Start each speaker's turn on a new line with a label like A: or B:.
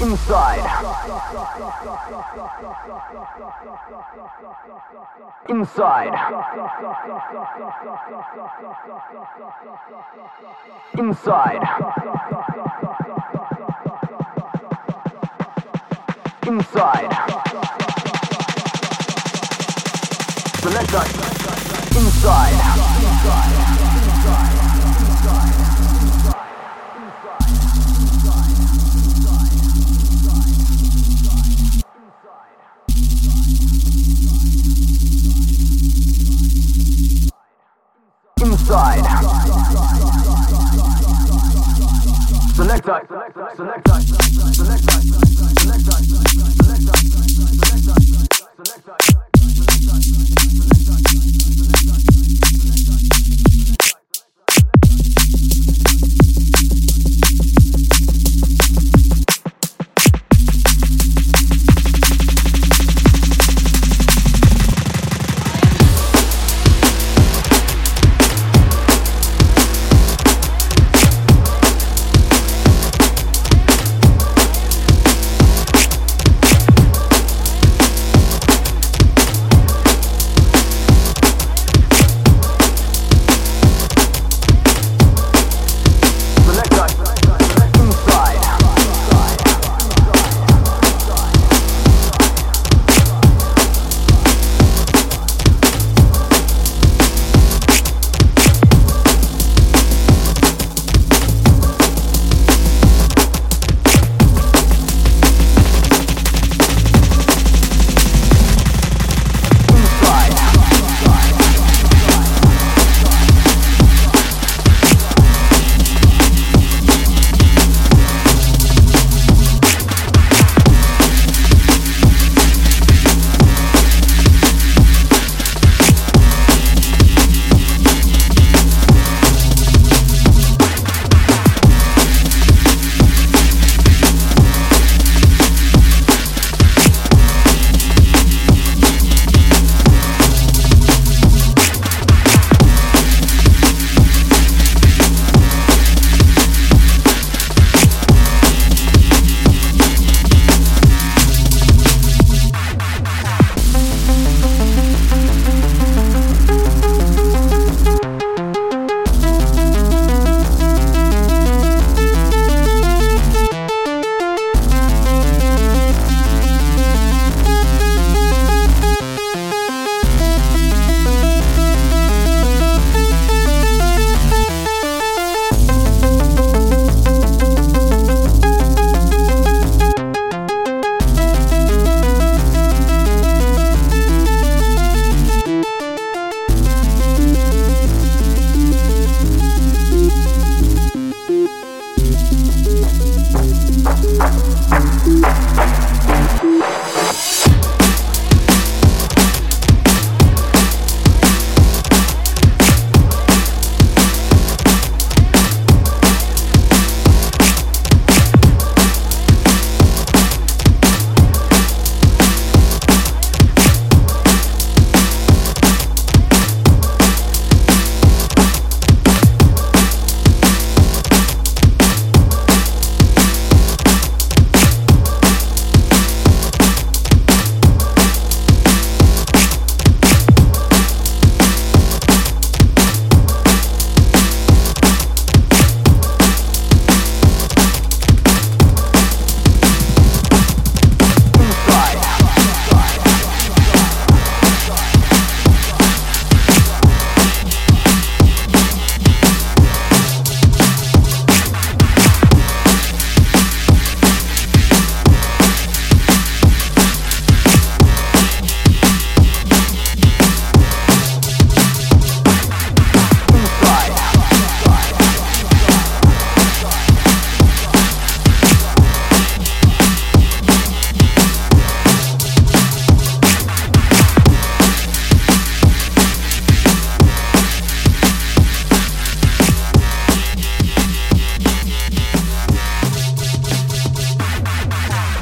A: Inside. Inside. Inside. Inside. Selector. Inside. Inside. Selector. Selector. Selector.